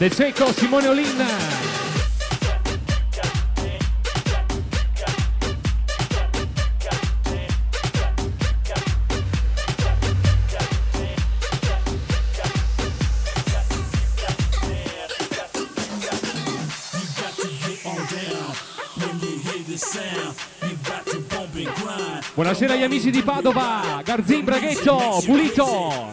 De Cecco, Simone Olin. Buonasera agli amici di Padova, Garzin Braghetto, Pulito.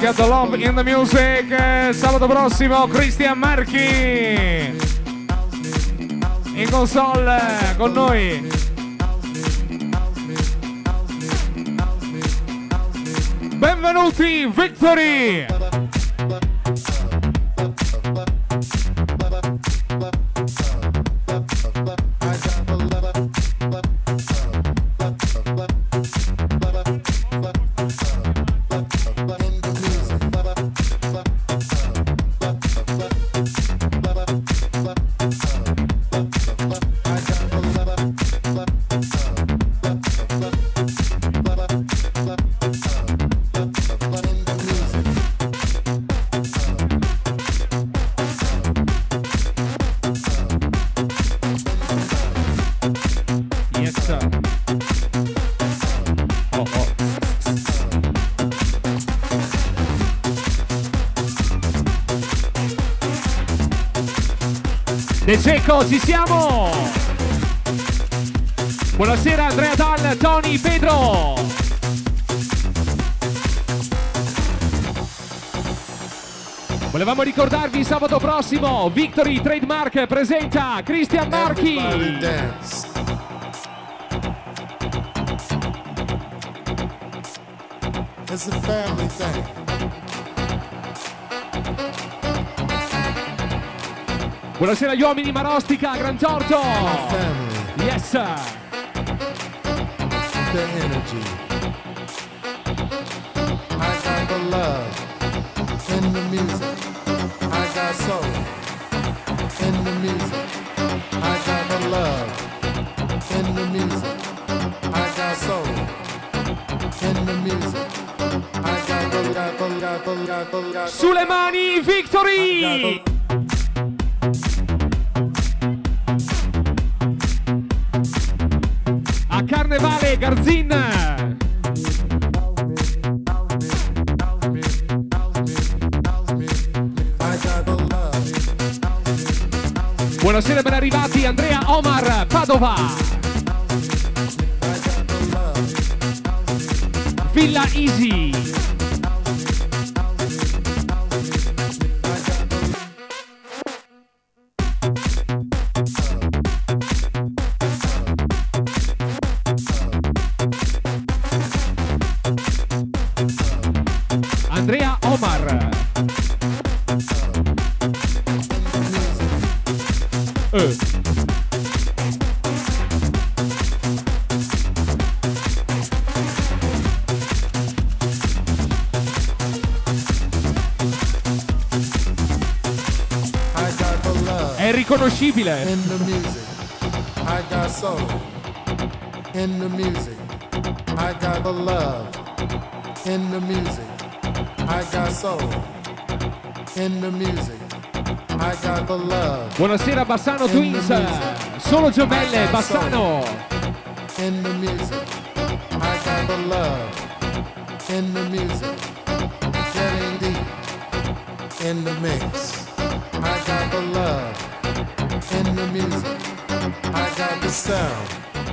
I got the love in the music. Eh, Sabato prossimo Cristian Marchi. In console eh, con noi. Benvenuti Victory! Cecco, ci siamo! Buonasera Andrea Dal, Tony, Pedro! Volevamo ricordarvi sabato prossimo Victory Trademark presenta Cristian Marchi. It's a family thing. Buonasera gli uomini Marostica, Gran family, Yes sir. the energy. I got the love in the music. I got soul in the music. I got the love in the music. I got soul in the music. Sulle mani Victory. Garzin. Buonasera ben arrivati Andrea Omar Padova. Villa Easy. Riconoscibile. In the music, I got soul. In the music, I got the love. In the music, I got soul. In the music, I got the love. Buonasera Bassano Twins. Solo gemelle, Bassano. In the music, I got the love. In the music, getting deep. In the mix,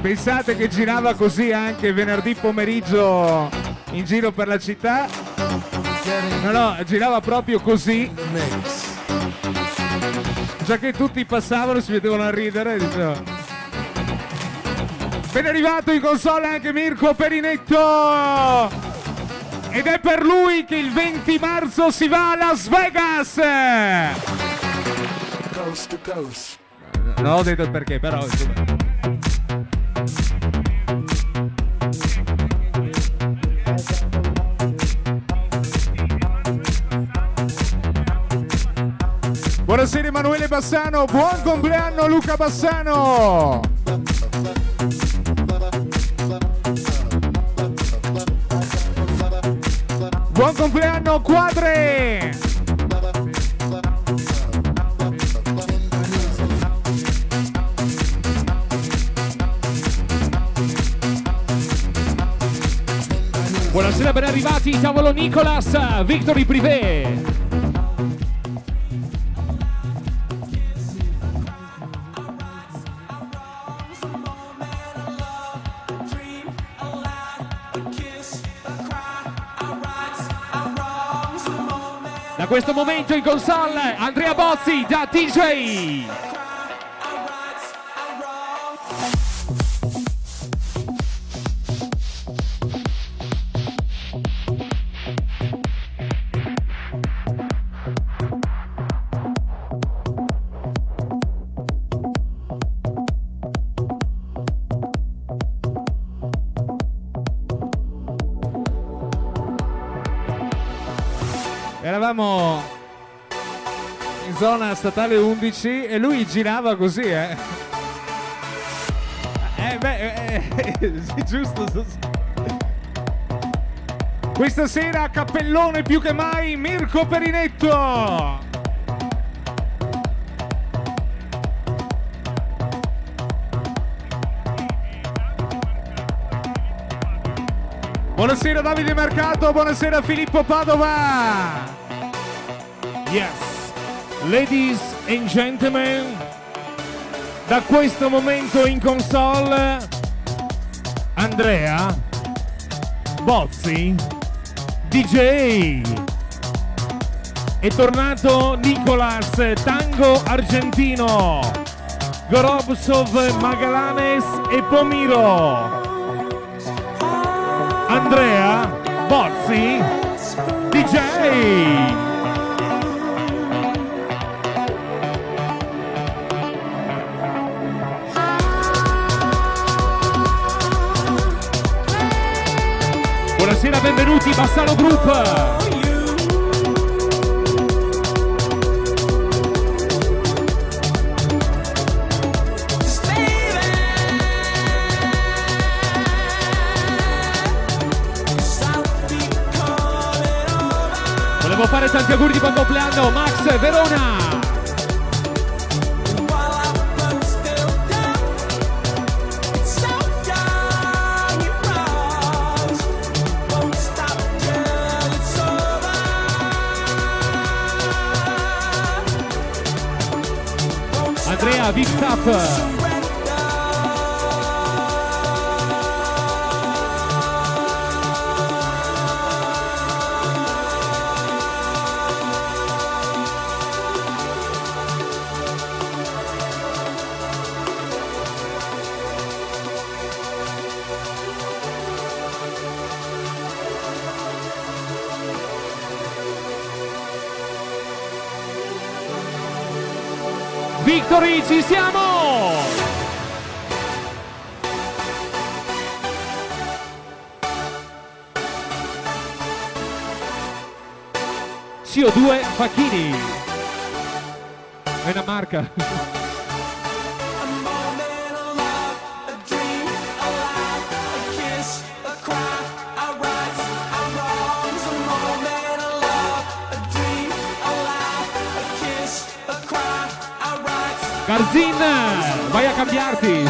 Pensate che girava così anche venerdì pomeriggio in giro per la città? No, no, girava proprio così, già che tutti passavano si mettevano a ridere dicevano... Ben arrivato in console anche Mirko Perinetto! Ed è per lui che il 20 marzo si va a Las Vegas! Coast to coast. Non ho detto il perché, però... insomma. Buonasera Emanuele Bassano, buon compleanno Luca Bassano! Buon compleanno Quadre! Tavolo Nicolas, Victory Privé. Da questo momento in console Andrea Bozzi da DJ. Statale 11 e lui girava così, eh. Eh beh, eh, eh, giusto. Questa sera cappellone più che mai Mirko Perinetto. Buonasera Davide Mercato, buonasera Filippo Padova. Ladies and gentlemen, da questo momento in console Andrea Bozzi DJ. È tornato Nicolas Tango Argentino, Gorobsov Magalanes e Pomiro. Andrea Bozzi DJ. Buonasera, benvenuti Bassano Group. Volevo fare tanti auguri di buon compleanno Max Verona. Andrea Big ci siamo! CO2 Facchini. È una marca. Garzin, vai a cambiarti.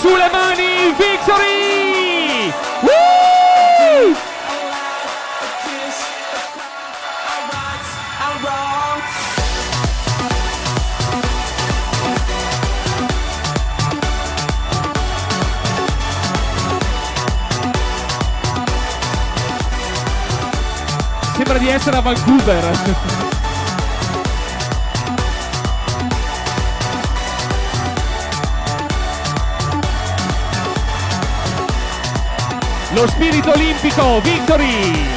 sulle mani, victory! Essere a Vancouver. lo spirito olimpico, Victory!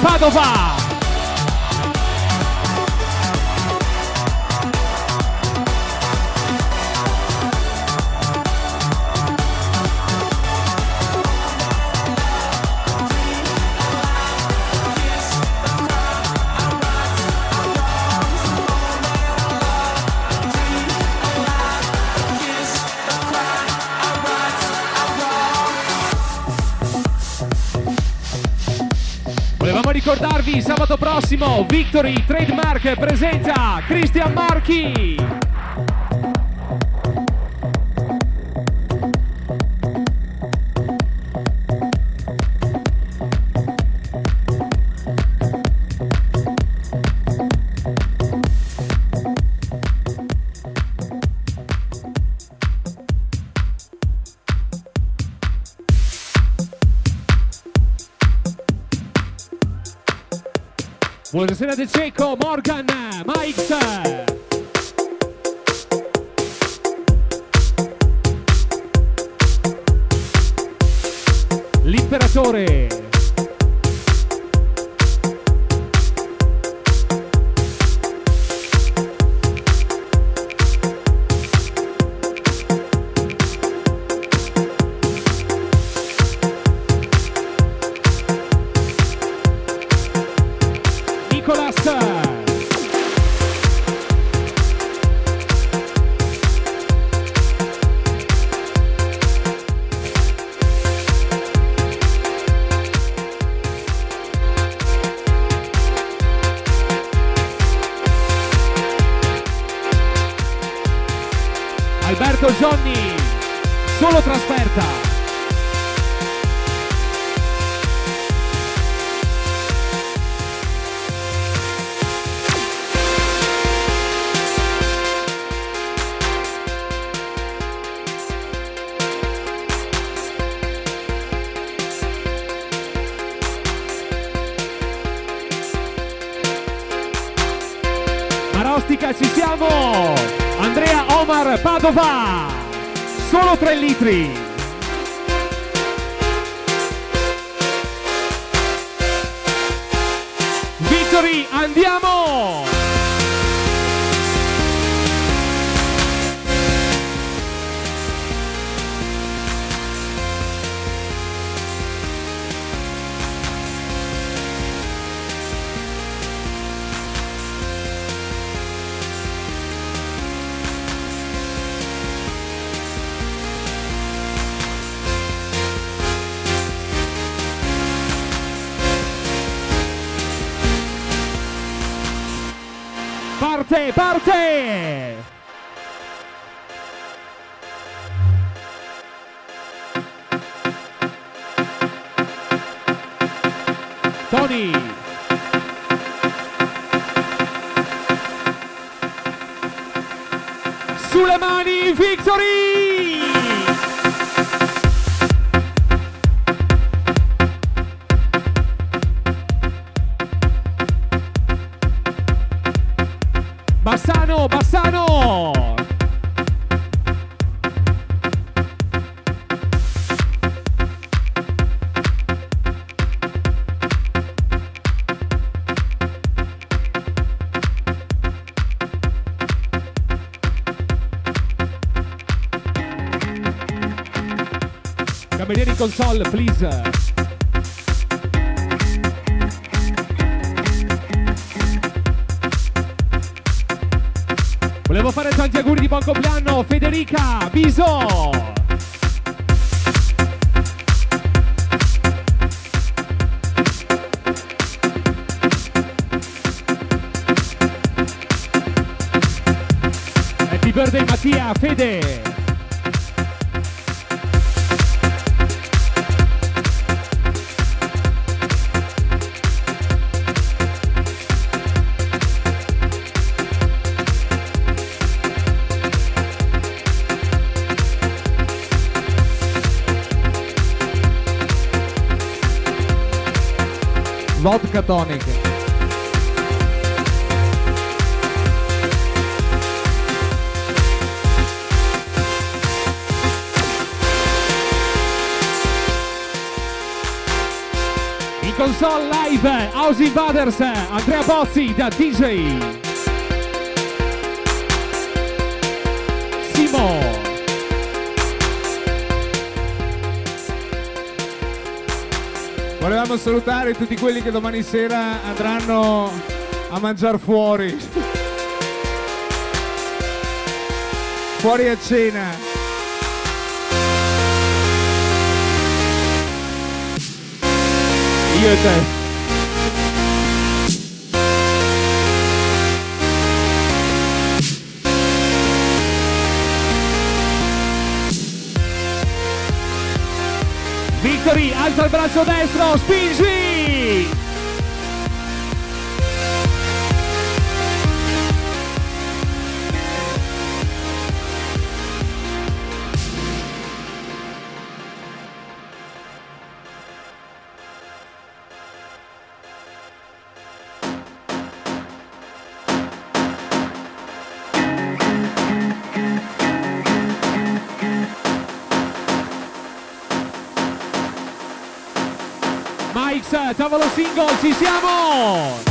Padova prossimo Victory Trademark presenta Cristian Marchi. Buonasera De Cecco, Morgan, Padova, solo 3 litri. Victory, andiamo! Parte! Camerieri console, please. Volevo fare tanti auguri di buon compleanno, Federica Biso. Happy birthday Mattia, Fede. Vodka tonic. In console live House Invaders Andrea Bozzi da DJ Simo Volevamo salutare tutti quelli che domani sera andranno a mangiare fuori. fuori a cena. Io e te Victory, alza il braccio destro, spingi! Tavolo single, ci siamo!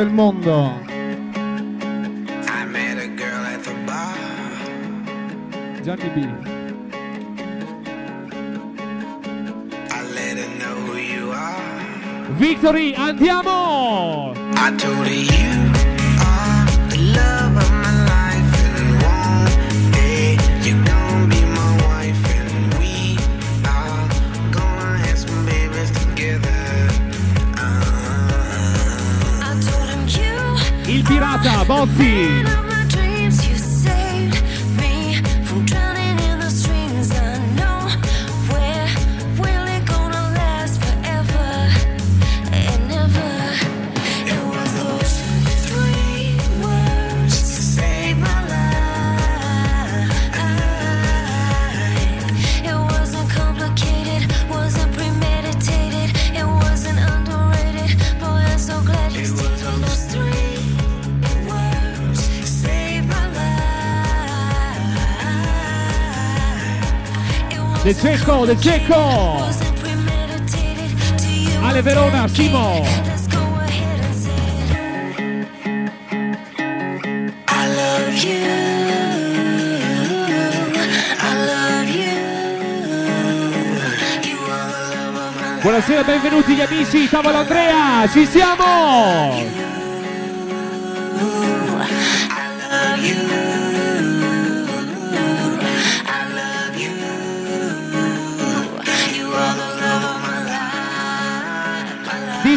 Del mondo. I met a girl at the bar. Johnny B. Victory, andiamo! Balfi. De Cecco, De Cecco! Ale Verona, Simo! Buonasera, benvenuti gli amici, tavolo Andrea, ci siamo!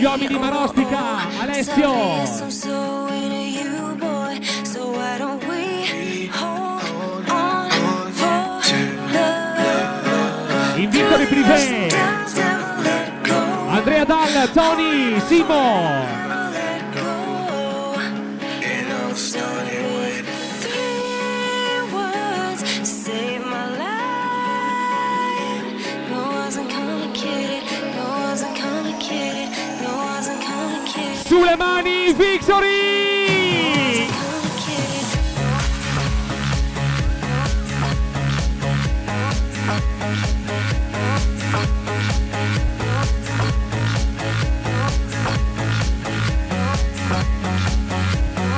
gli uomini Marostica, Alessio. Invito di privé. Andrea Dal, Tony, Simo. Sulle mani, Victory!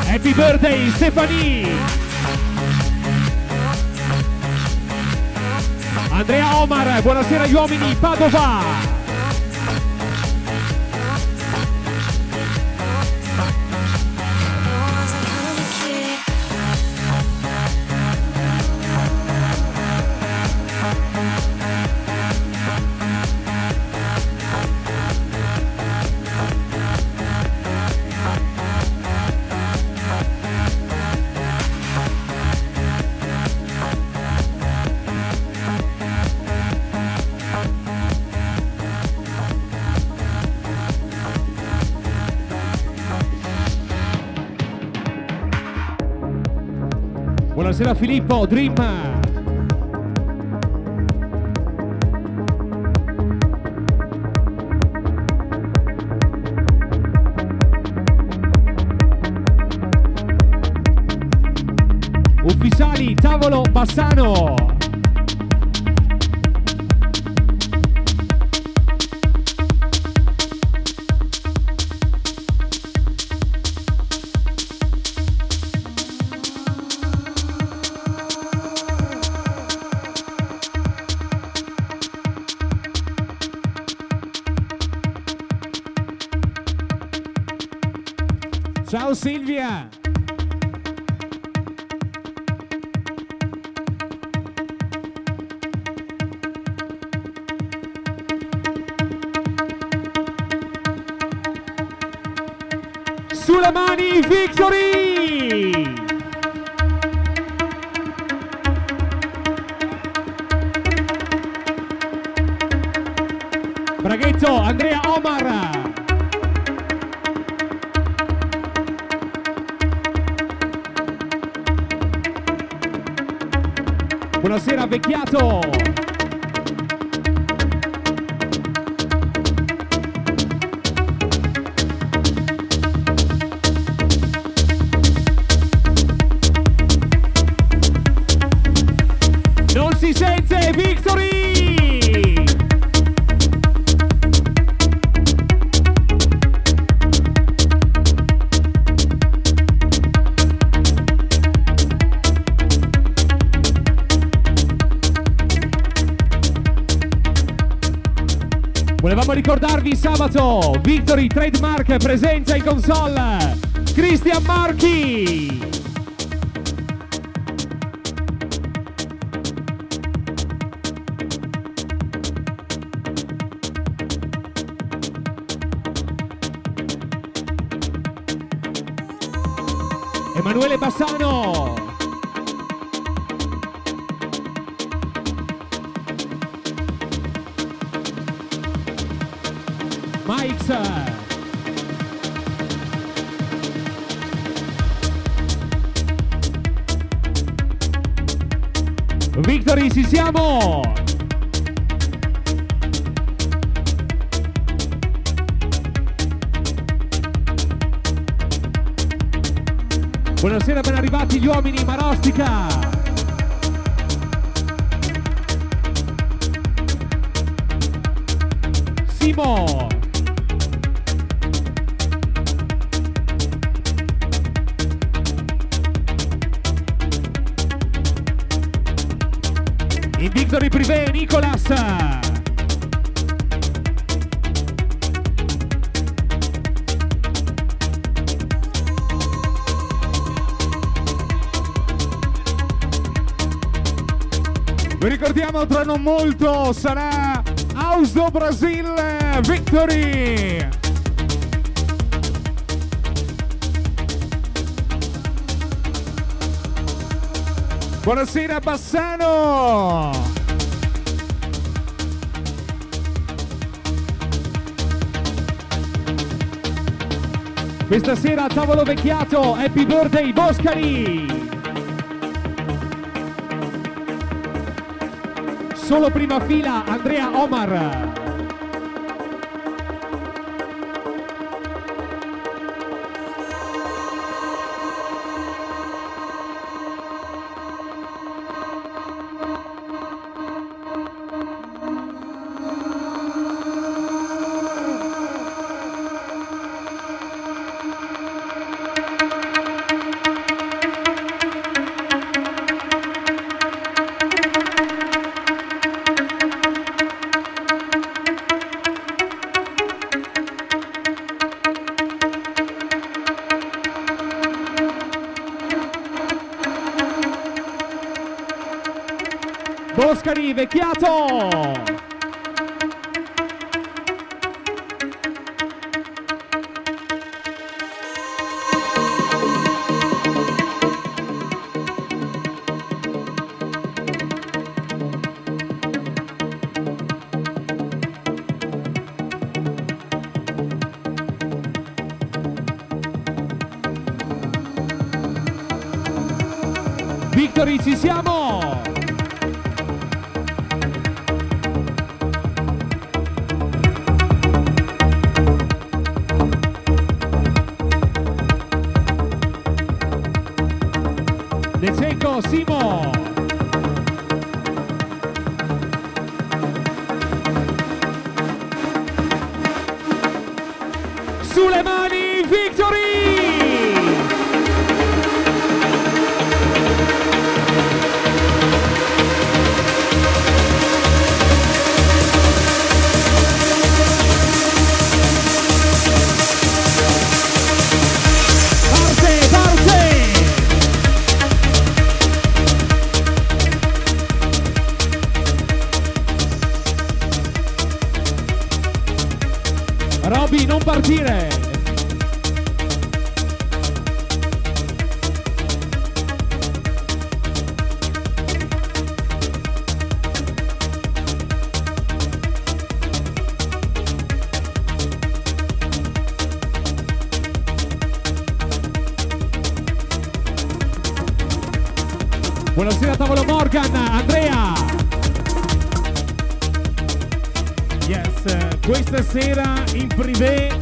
Happy birthday, Stephanie! Andrea Omar, buonasera gli uomini, Padova! buonasera Filippo, Dream. Ufficiali, tavolo, Bassano. Gorghi Sabato, Victory Trademark presenta in console Christian Marchi. Fica! molto sarà House do Brasil Victory. Buonasera Bassano! Questa sera a tavolo vecchiato, happy birthday Boscari! Solo prima fila Andrea Omar. Boscari vecchiato! Victory, ci siamo! Questa sera in privé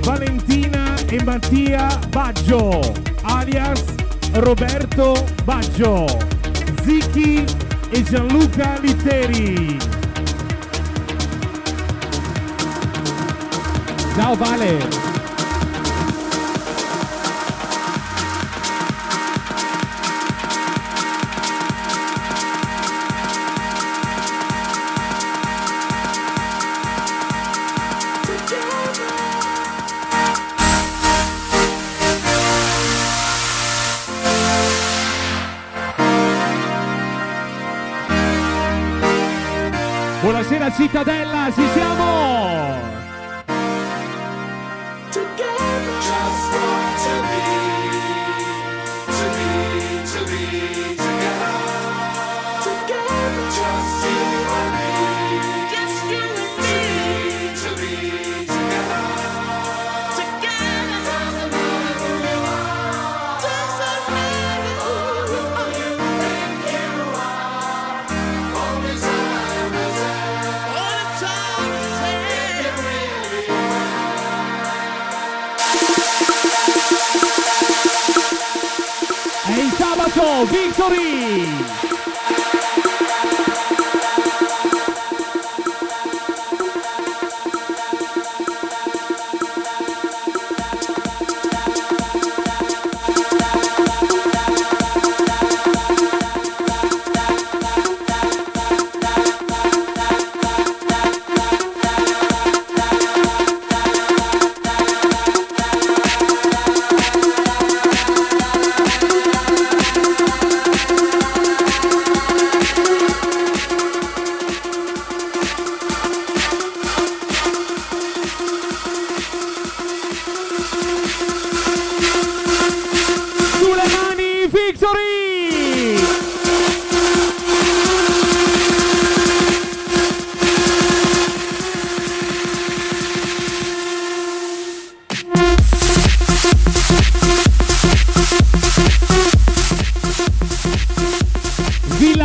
Valentina e Mattia Baggio, alias Roberto Baggio, Zicchi e Gianluca Litteri. Ciao Vale!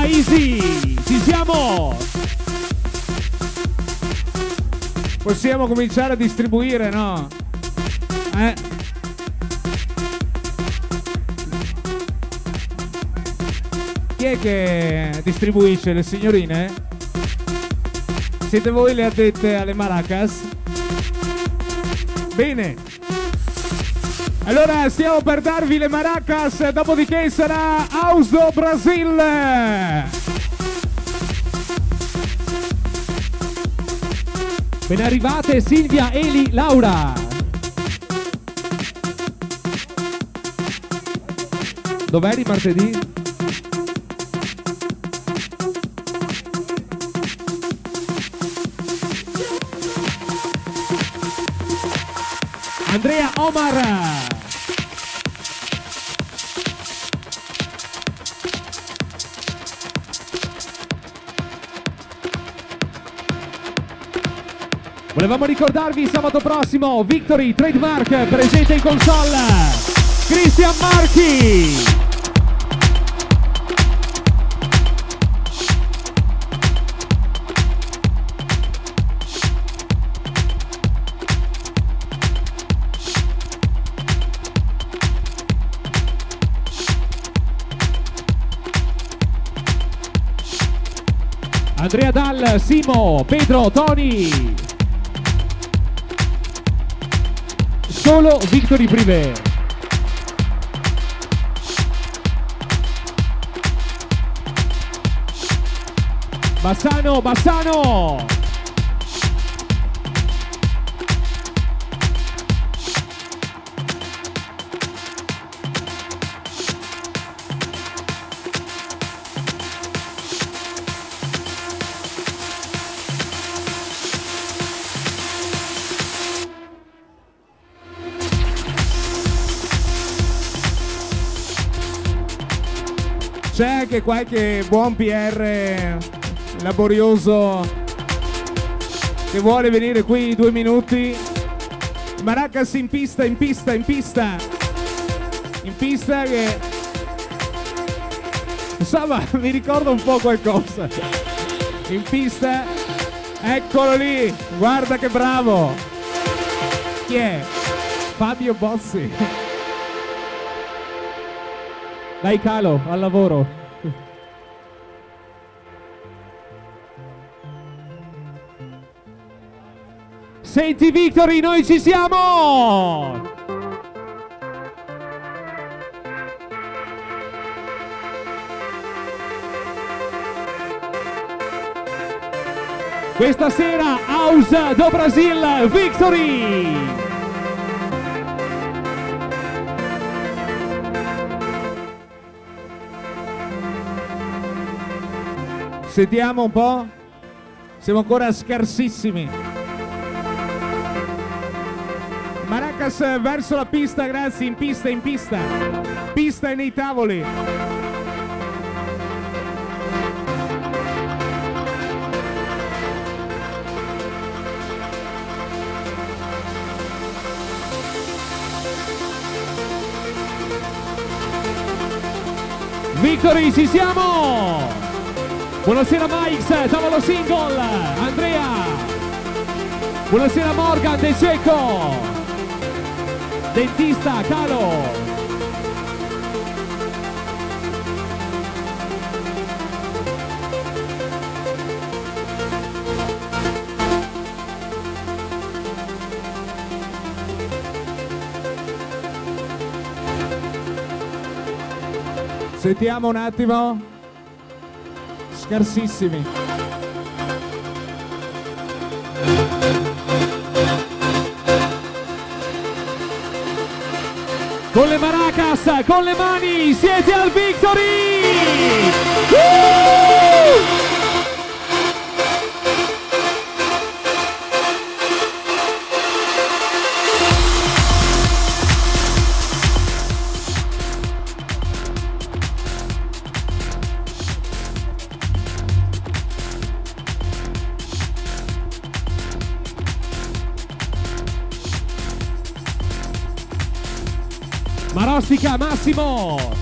Easy, ci siamo? Possiamo cominciare a distribuire, no? Eh. Chi è che distribuisce le signorine? Siete voi le addette alle maracas? Bene. Allora stiamo per darvi le maracas, dopodiché sarà House do Brasil. Ben arrivate Silvia, Eli, Laura. Dov'eri martedì? Andrea Omar. Volevamo ricordarvi sabato prossimo Victory Trademark presente in console Cristian Marchi. Andrea Dal, Simo, Pedro, Tony Solo Victory Privé Bassano, Bassano anche qualche buon PR laborioso che vuole venire qui due minuti. Maracas in pista, in pista, in pista. In pista che... Insomma, mi ricorda un po' qualcosa. In pista. Eccolo lì, guarda che bravo. Chi è? Fabio Bossi. Dai Calo, al lavoro Senti Victory, noi ci siamo! Questa sera House do Brasil Victory! Sentiamo un po'. Siamo ancora scarsissimi. Maracas verso la pista, grazie, in pista, in pista. Pista e nei tavoli. Victory, ci siamo! Buonasera Mike, tavolo single, Andrea! Buonasera Morgan, De Cecco! Dentista, Calo! Sentiamo un attimo. Scarsissimi. Maracas, con le mani, siete al Victory! Woo! Massimo!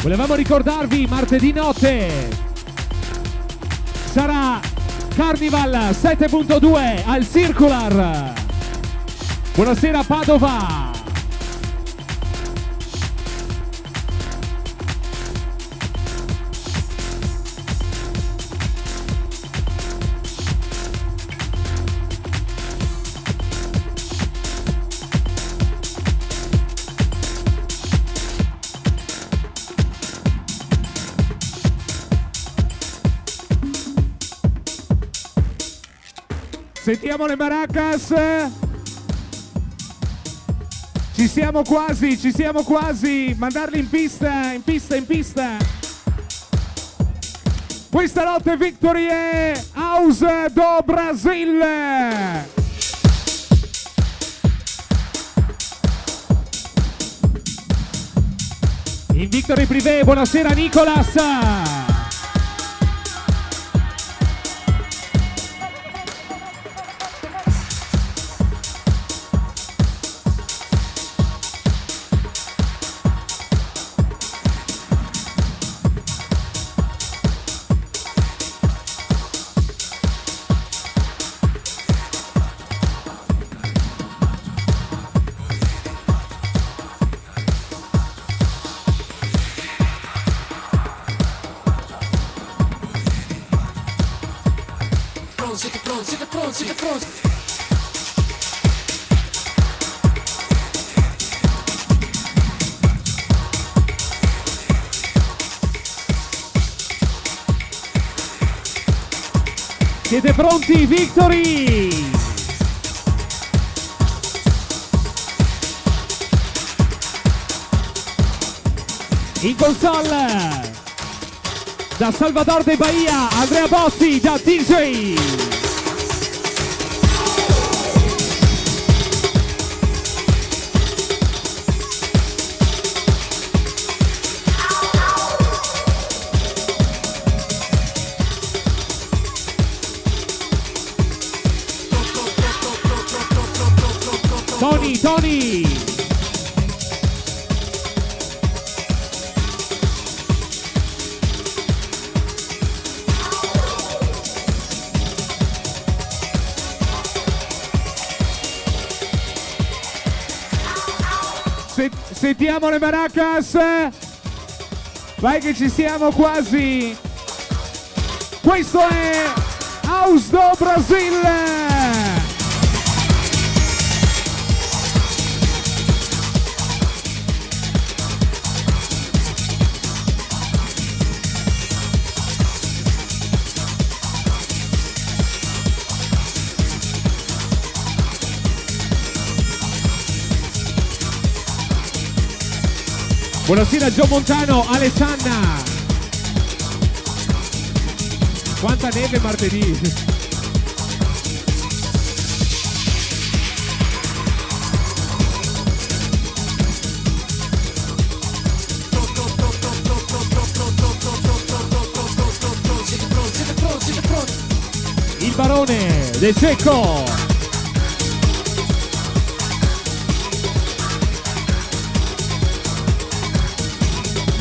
Volevamo ricordarvi martedì notte sarà Carnival 7.2 al Circular. Buonasera Padova. Sentiamo le maracas. Ci siamo quasi, ci siamo quasi. Mandarli in pista, in pista, in pista. Questa notte Victory è House do Brasil. In Victory Privé, buonasera Nicolas. Pronti, Victory? In console da Salvador de Bahia, Andrea Bossi da DJ. Tony, Tony. Se- sentiamo le maracas. Vai che ci siamo quasi. Questo è House do Brasil. Buonasera Gio Montano, Alessanna. Quanta neve martedì. Il barone del cecco.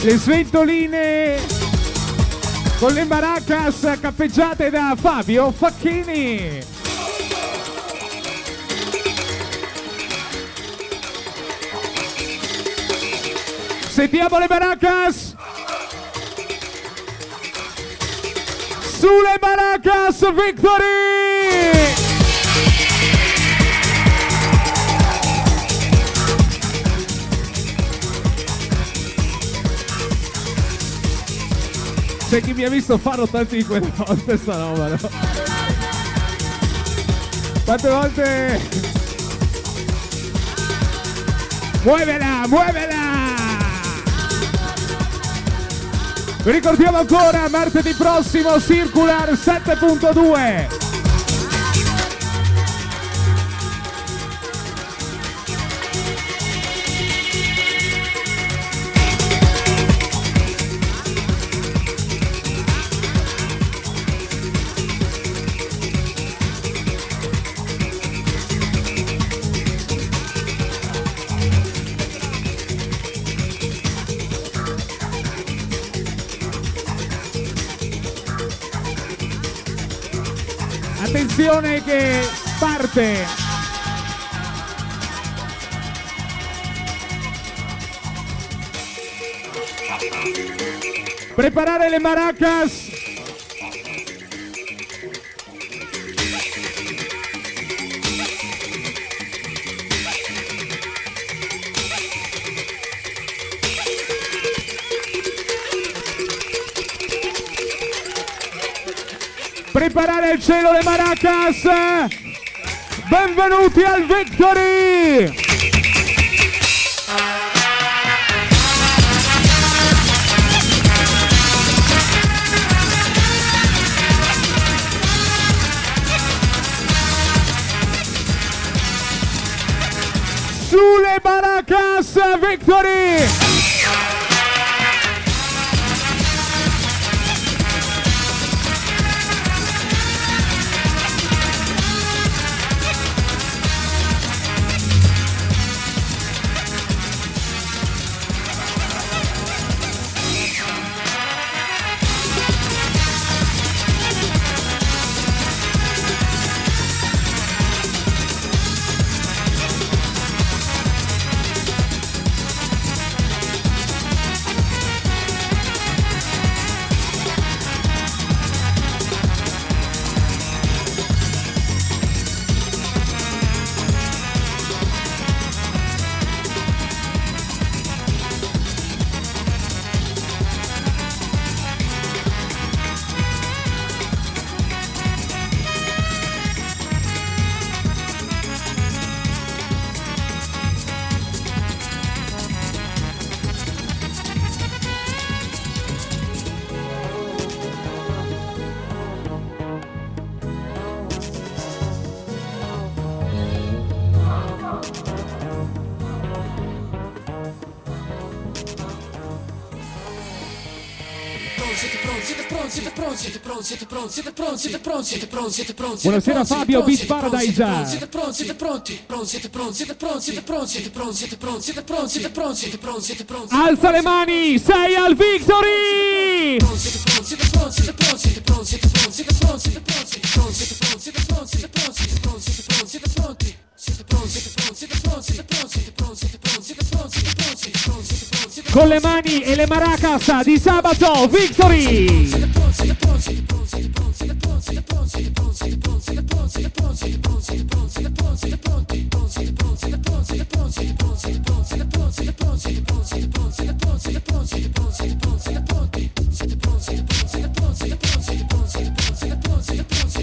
Le sventoline con le maracas cappeggiate da Fabio Facchini. Sentiamo le maracas. Sulle maracas, Victory! C'è chi mi ha visto farlo tanti di quelle volte sta roba, no? Quante volte... Muovela, muovela! Ricordiamo ancora, martedì prossimo, Circular 7.2. canciones que parte. Preparar el maracas. Cielo le maracas. Benvenuti al Victory. Sulle maracas Victory. Buonasera Fabio, Beat Paradise. Siete pronti, siete pronti, pronti, siete pronti, siete pronti, siete pronti, siete pronti, siete pronti, siete pronti, siete pronti, siete pronti, siete pronti. Alza le mani, sei al Victory! Siete pronti, siete pronti, siete pronti, siete pronti, siete pronti, siete pronti, siete pronti, siete pronti, siete pronti, siete pronti, siete pronti, siete pronti, siete pronti, siete pronti. Siete pronti, siete pronti, siete pronti, siete pronti, siete pronti, siete pronti, siete pronti, Con le mani e le maracas di sabato, Victory!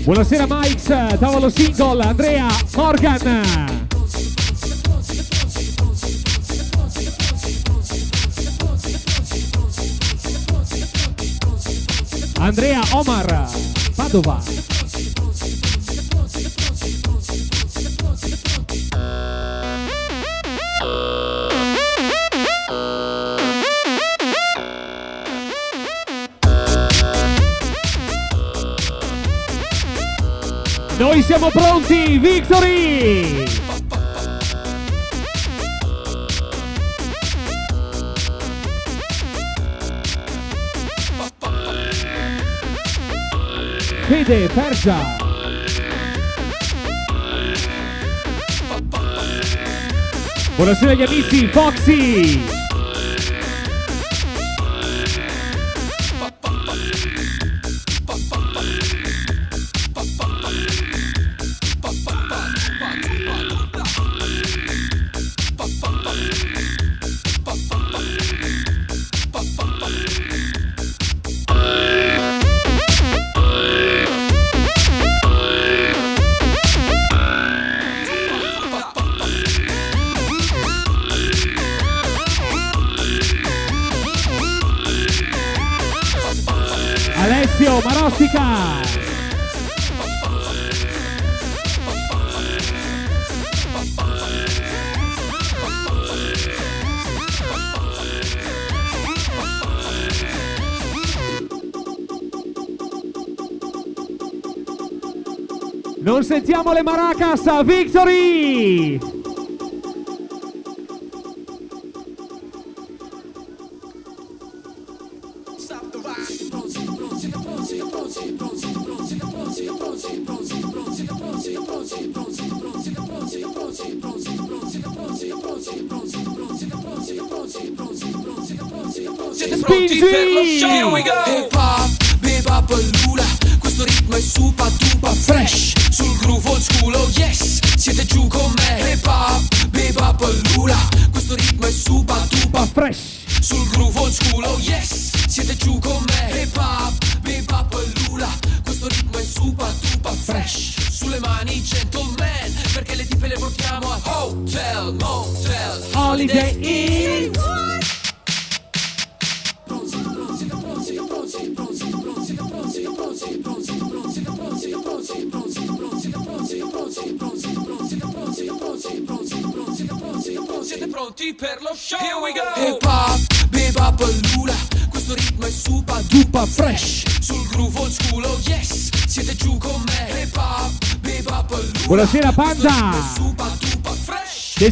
Buonasera Mike, tavolo single, Andrea Morgan. Andrea Omar, Padova. Noi siamo pronti, Victory! Fede Fergia. Buonasera agli amici, Foxy! Non sentiamo le maracas, Victory!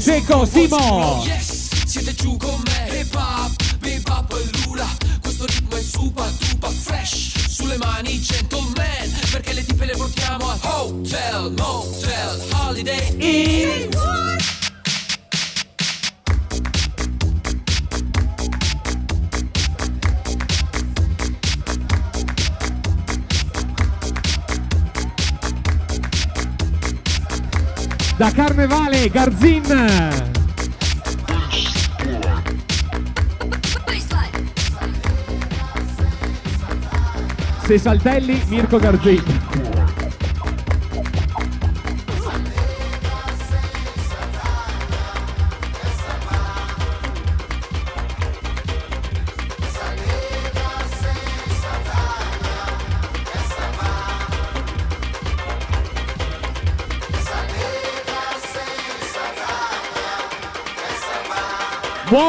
Seco Simo. Garzin. Sei saltelli Mirko Garzin.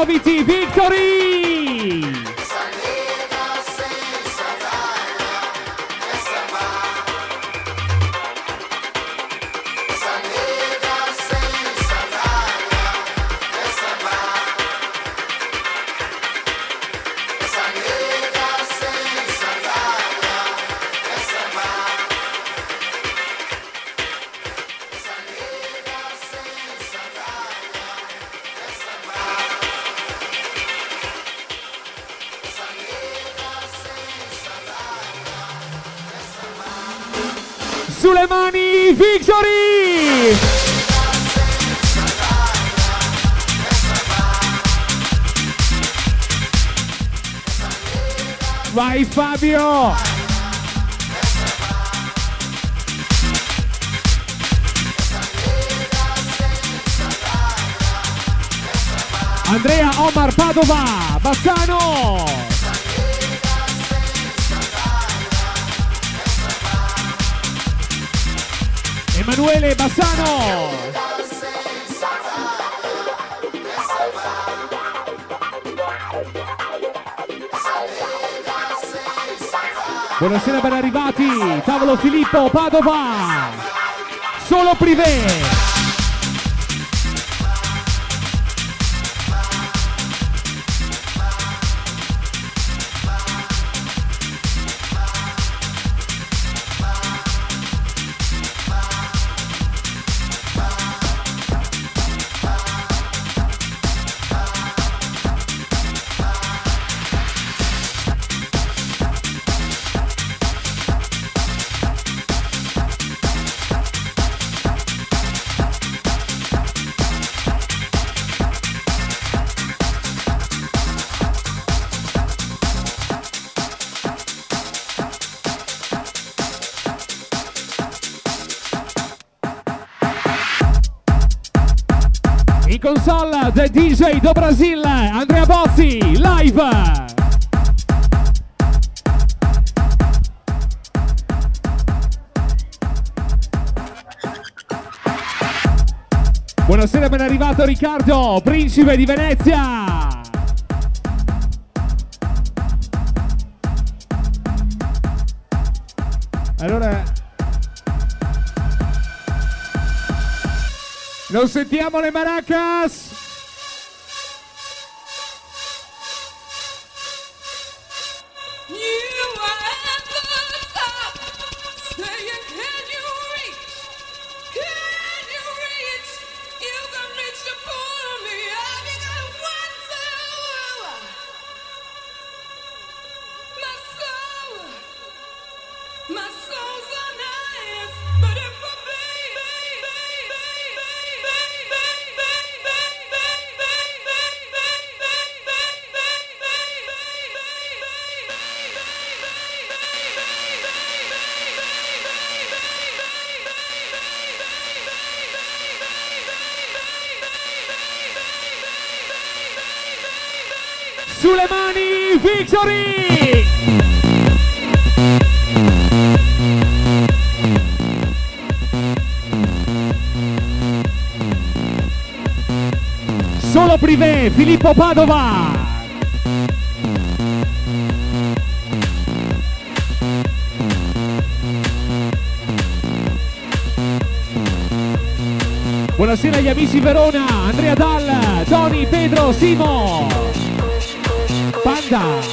RVTV Victory! Victory! Vai Fabio! Andrea Omar Padova, Bassano! Emanuele Bassano. Buonasera ben arrivati, tavolo Filippo Padova, solo privé. DJ do Brasil, Andrea Bozzi, live! Buonasera, ben arrivato Riccardo, principe di Venezia! Allora... Non sentiamo le Maracas. Filippo Padova! Buonasera agli amici Verona, Andrea Dal, Tony, Pedro, Simo, Panda.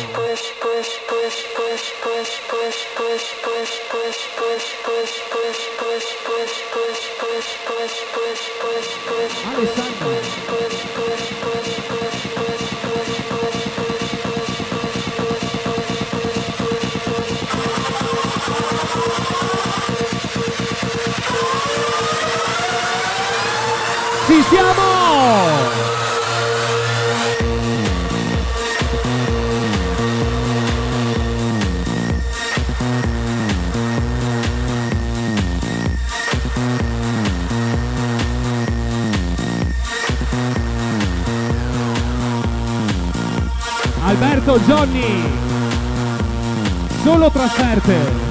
Solo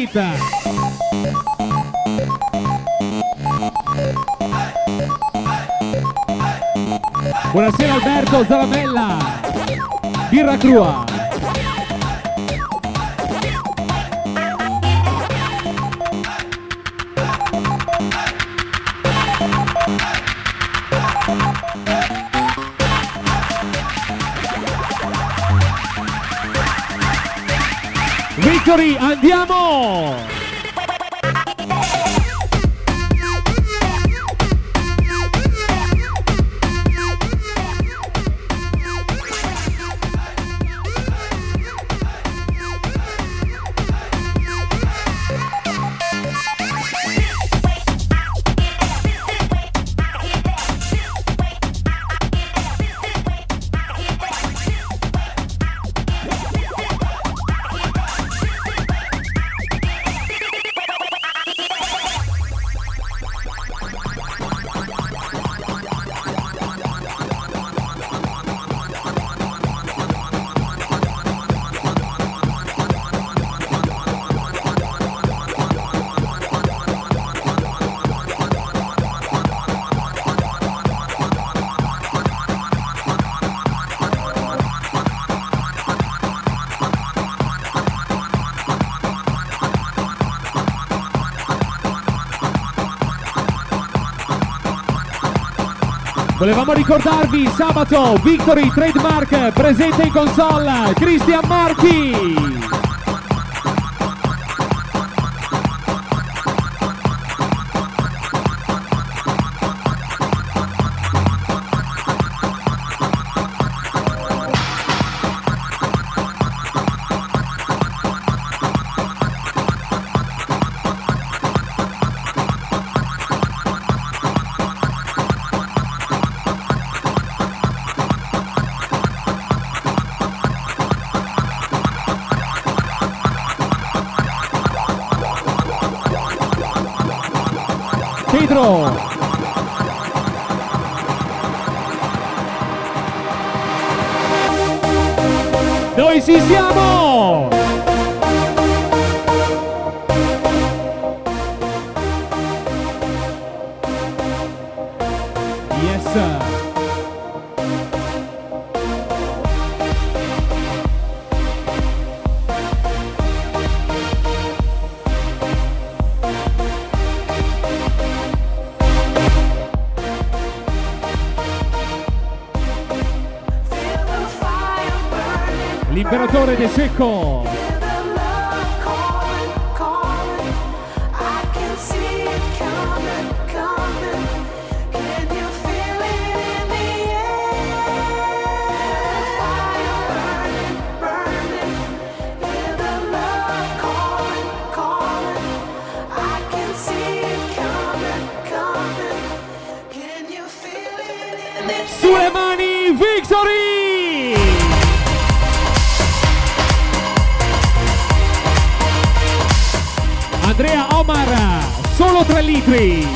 vita Buonasera Alberto Zalamella Birra Crua Victory andiamo Volevamo ricordarvi sabato Victory Trademark presente in console Cristian Marchi De Secco! Andrea Omar, solo 3 litri.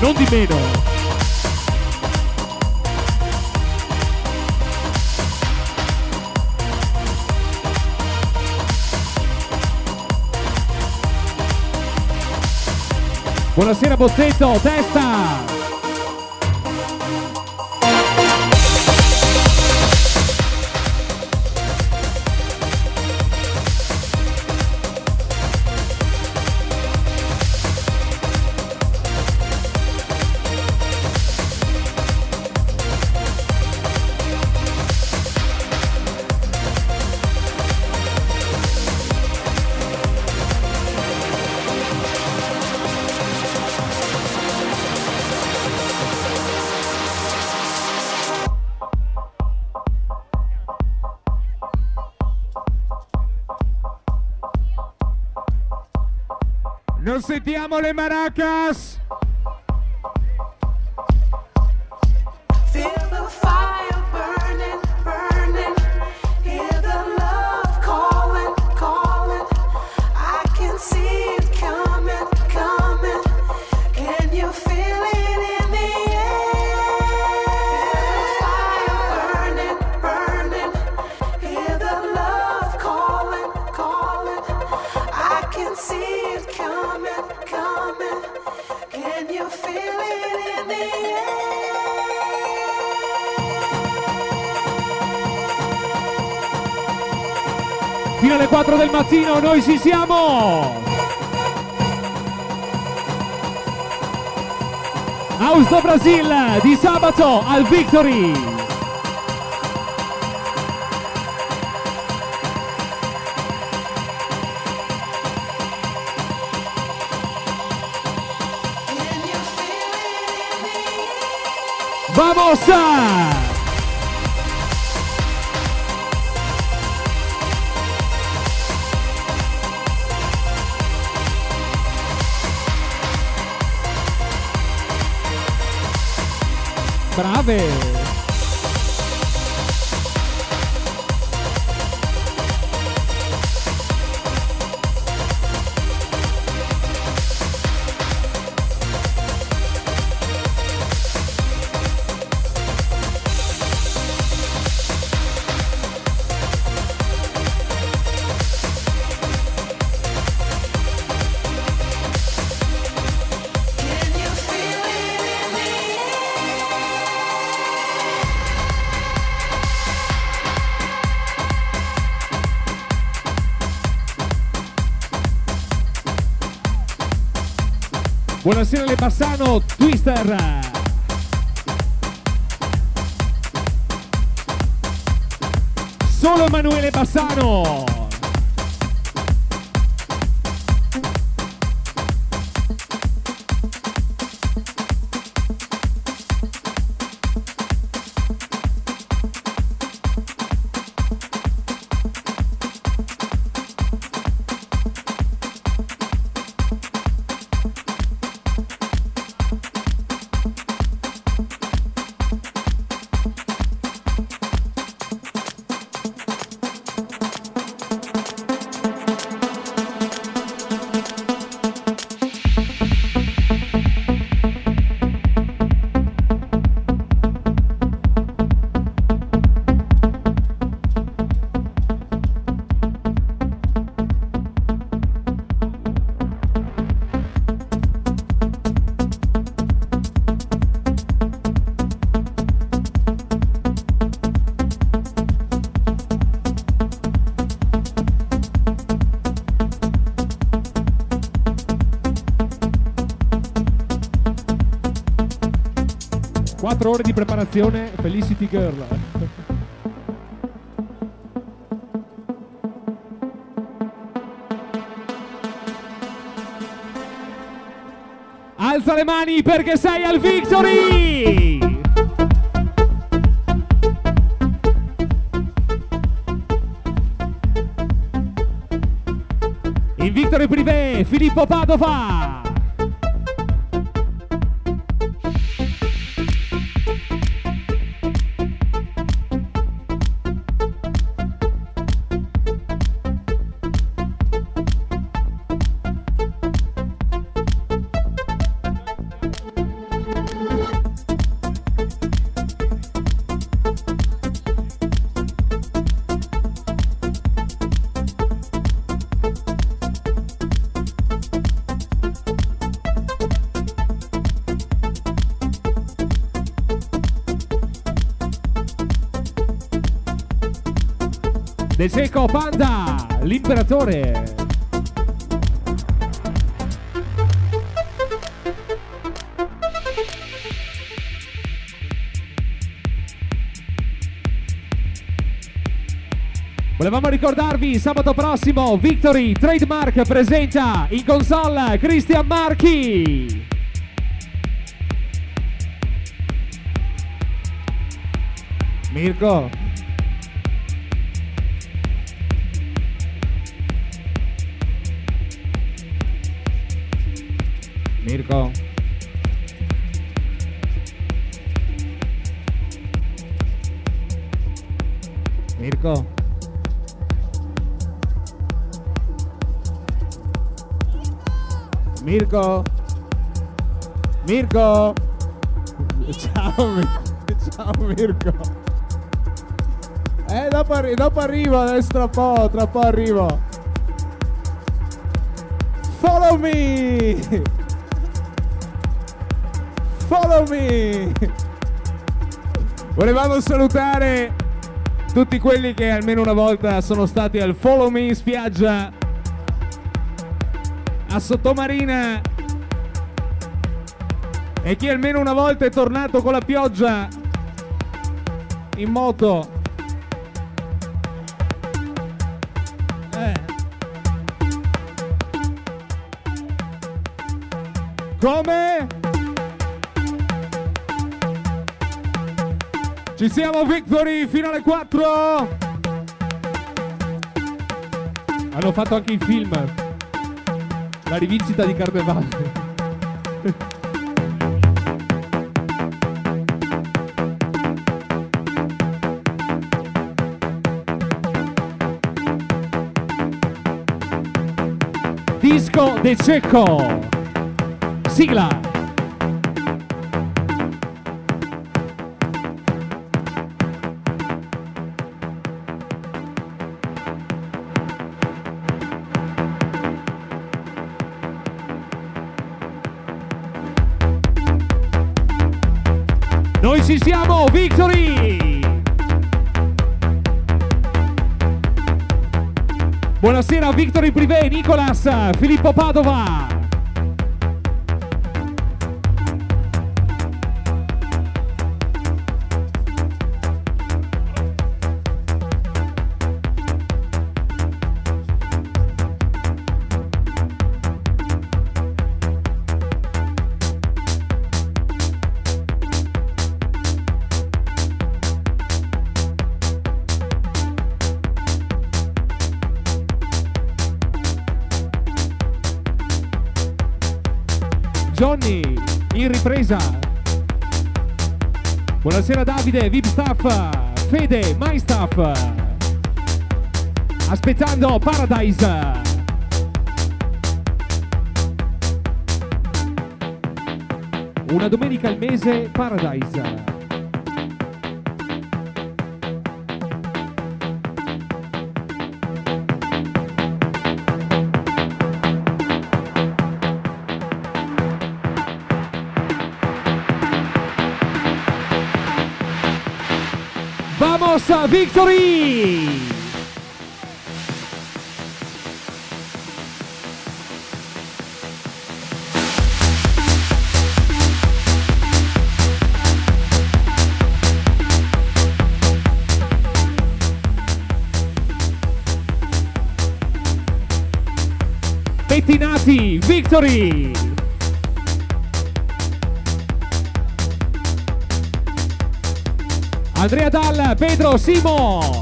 Non di meno. Buonasera Bozzetto, testa! Sentiamo le maracas! Noi ci siamo! Do Brasil di sabato al Victory! ¡Vamos! Brave! Buonasera Le Bassano, Twister! Solo Emanuele Bassano! 4 ore di preparazione, Felicity Girl. Alza le mani perché sei al Victory! In Victory Privé, Filippo Padova! De Seco Panda, l'imperatore. Volevamo ricordarvi, sabato prossimo Victory Trademark presenta in console Cristian Marchi. Mirko, Mirko. Mirko. Mirko. Mirko. Ciao, ciao Mirko. Eh, dopo, arri- dopo arrivo, adesso tra po', tra po' arrivo. Follow me! Follow me! Volevamo salutare tutti quelli che almeno una volta sono stati al Follow Me in spiaggia a Sottomarina e chi almeno una volta è tornato con la pioggia in moto. Eh. Come? Ci siamo Victory fino alle 4. Hanno fatto anche il film. La rivincita di Carnevale. Disco De Cecco. Sigla. Ci siamo, Victory! Buonasera Victory Privé, Nicolas, Filippo Padova. Davide, VIP Staff, Fede, My Staff. Aspettando Paradise. Una domenica al mese Paradise. Roma Victory! Victory! Pedro Simo.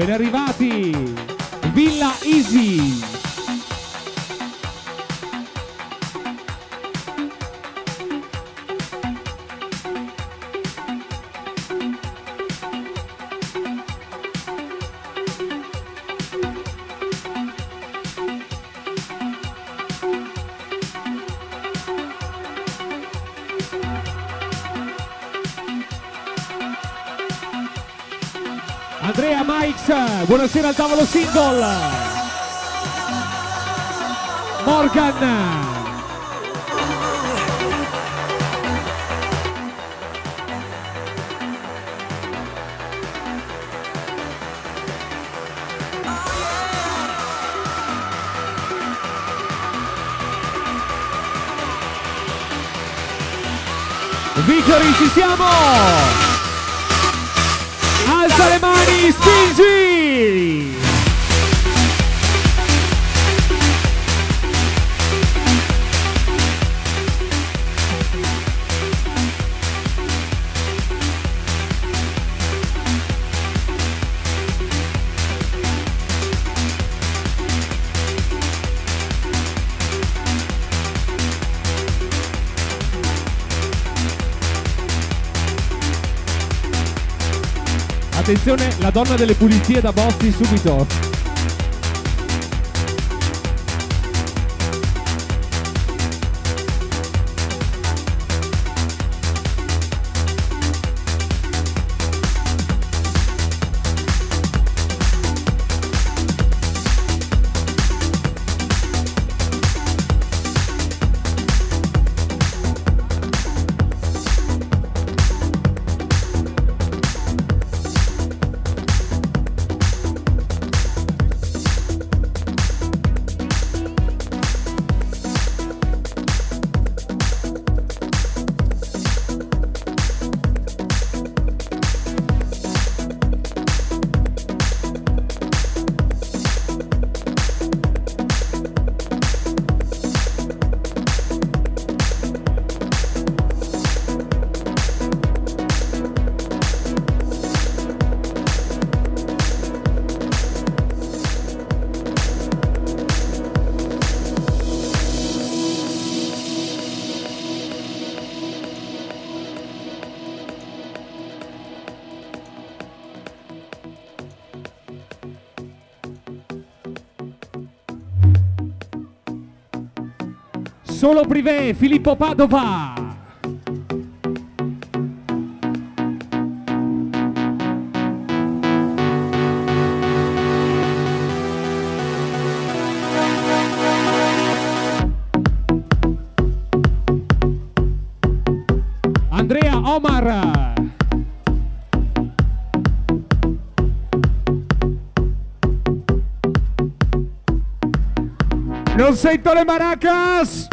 Ben arrivati! Villa Easy! Buonasera al tavolo single. Morgan. Victory, ci siamo! Alza le mani, spingi! Attenzione, la donna delle pulizie da Bossi subito. Solo Privé, Filippo Padova. Andrea Omar. Non sento le maracas!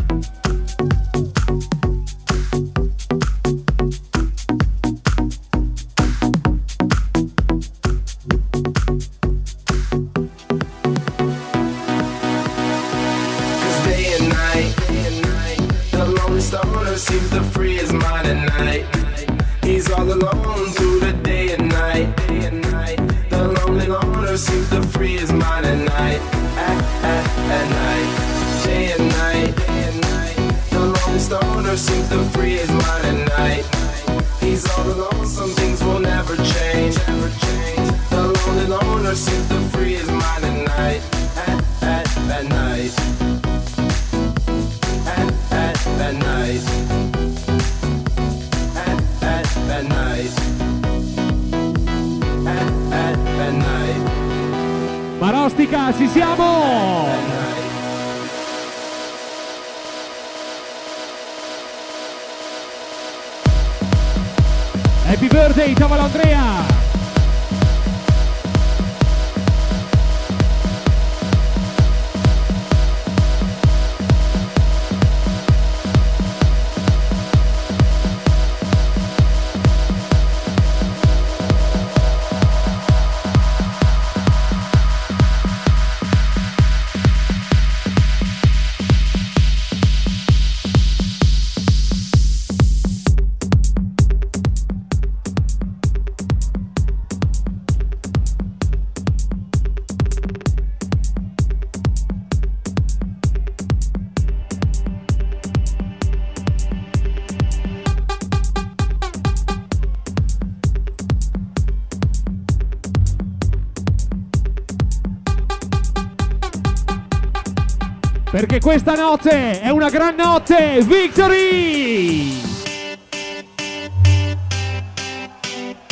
Questa notte è una gran notte! Victory!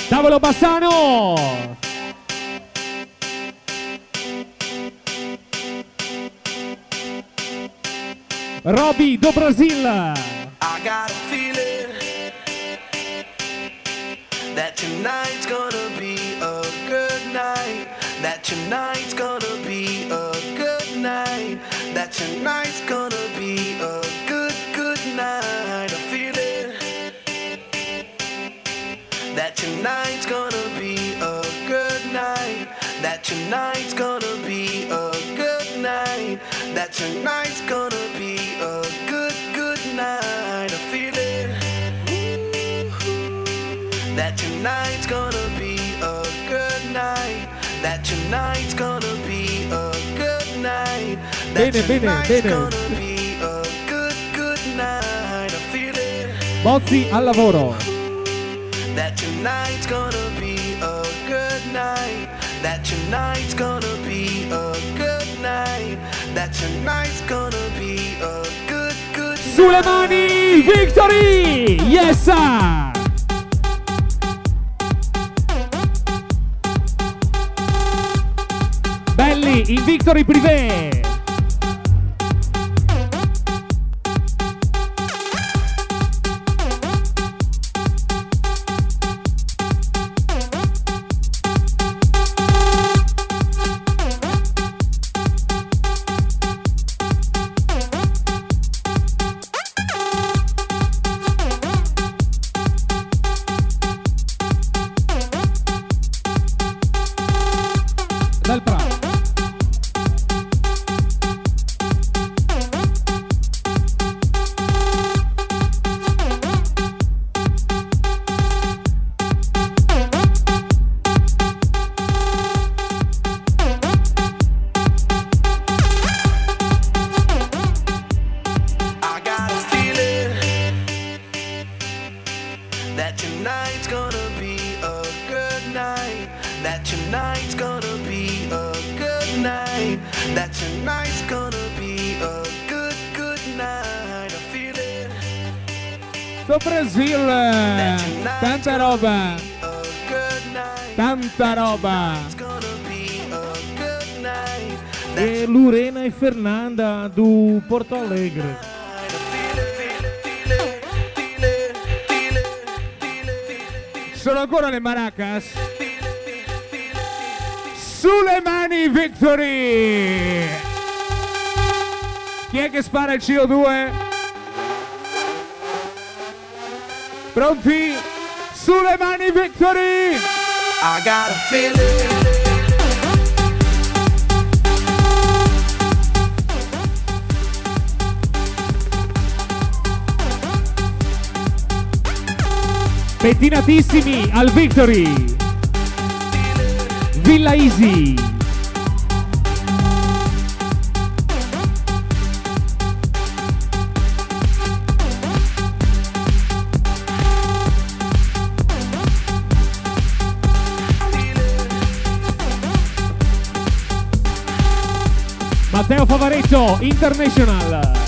Tavolo Bassano! Roby do Brasil! Tonight's gonna be a good, good night. A feeling that tonight's gonna be a good night. That tonight's gonna be a good night. That Bene, bene, tonight's bene. gonna be a good, good night. A feeling Bozzi al lavoro! that tonight's gonna be a good night. That tonight's gonna That tonight's gonna be a good, good Sulle mani! Victory! Yes! sir! Belli in Victory Privé! Fernanda do Porto Alegre. Sono ancora le maracas? Sulle mani Victory! Chi è che spara il CO2? Pronti? Sulle mani Victory! I got a feeling. Pettinatissimi al Victory! Villa Easy! Matteo Favaretto International!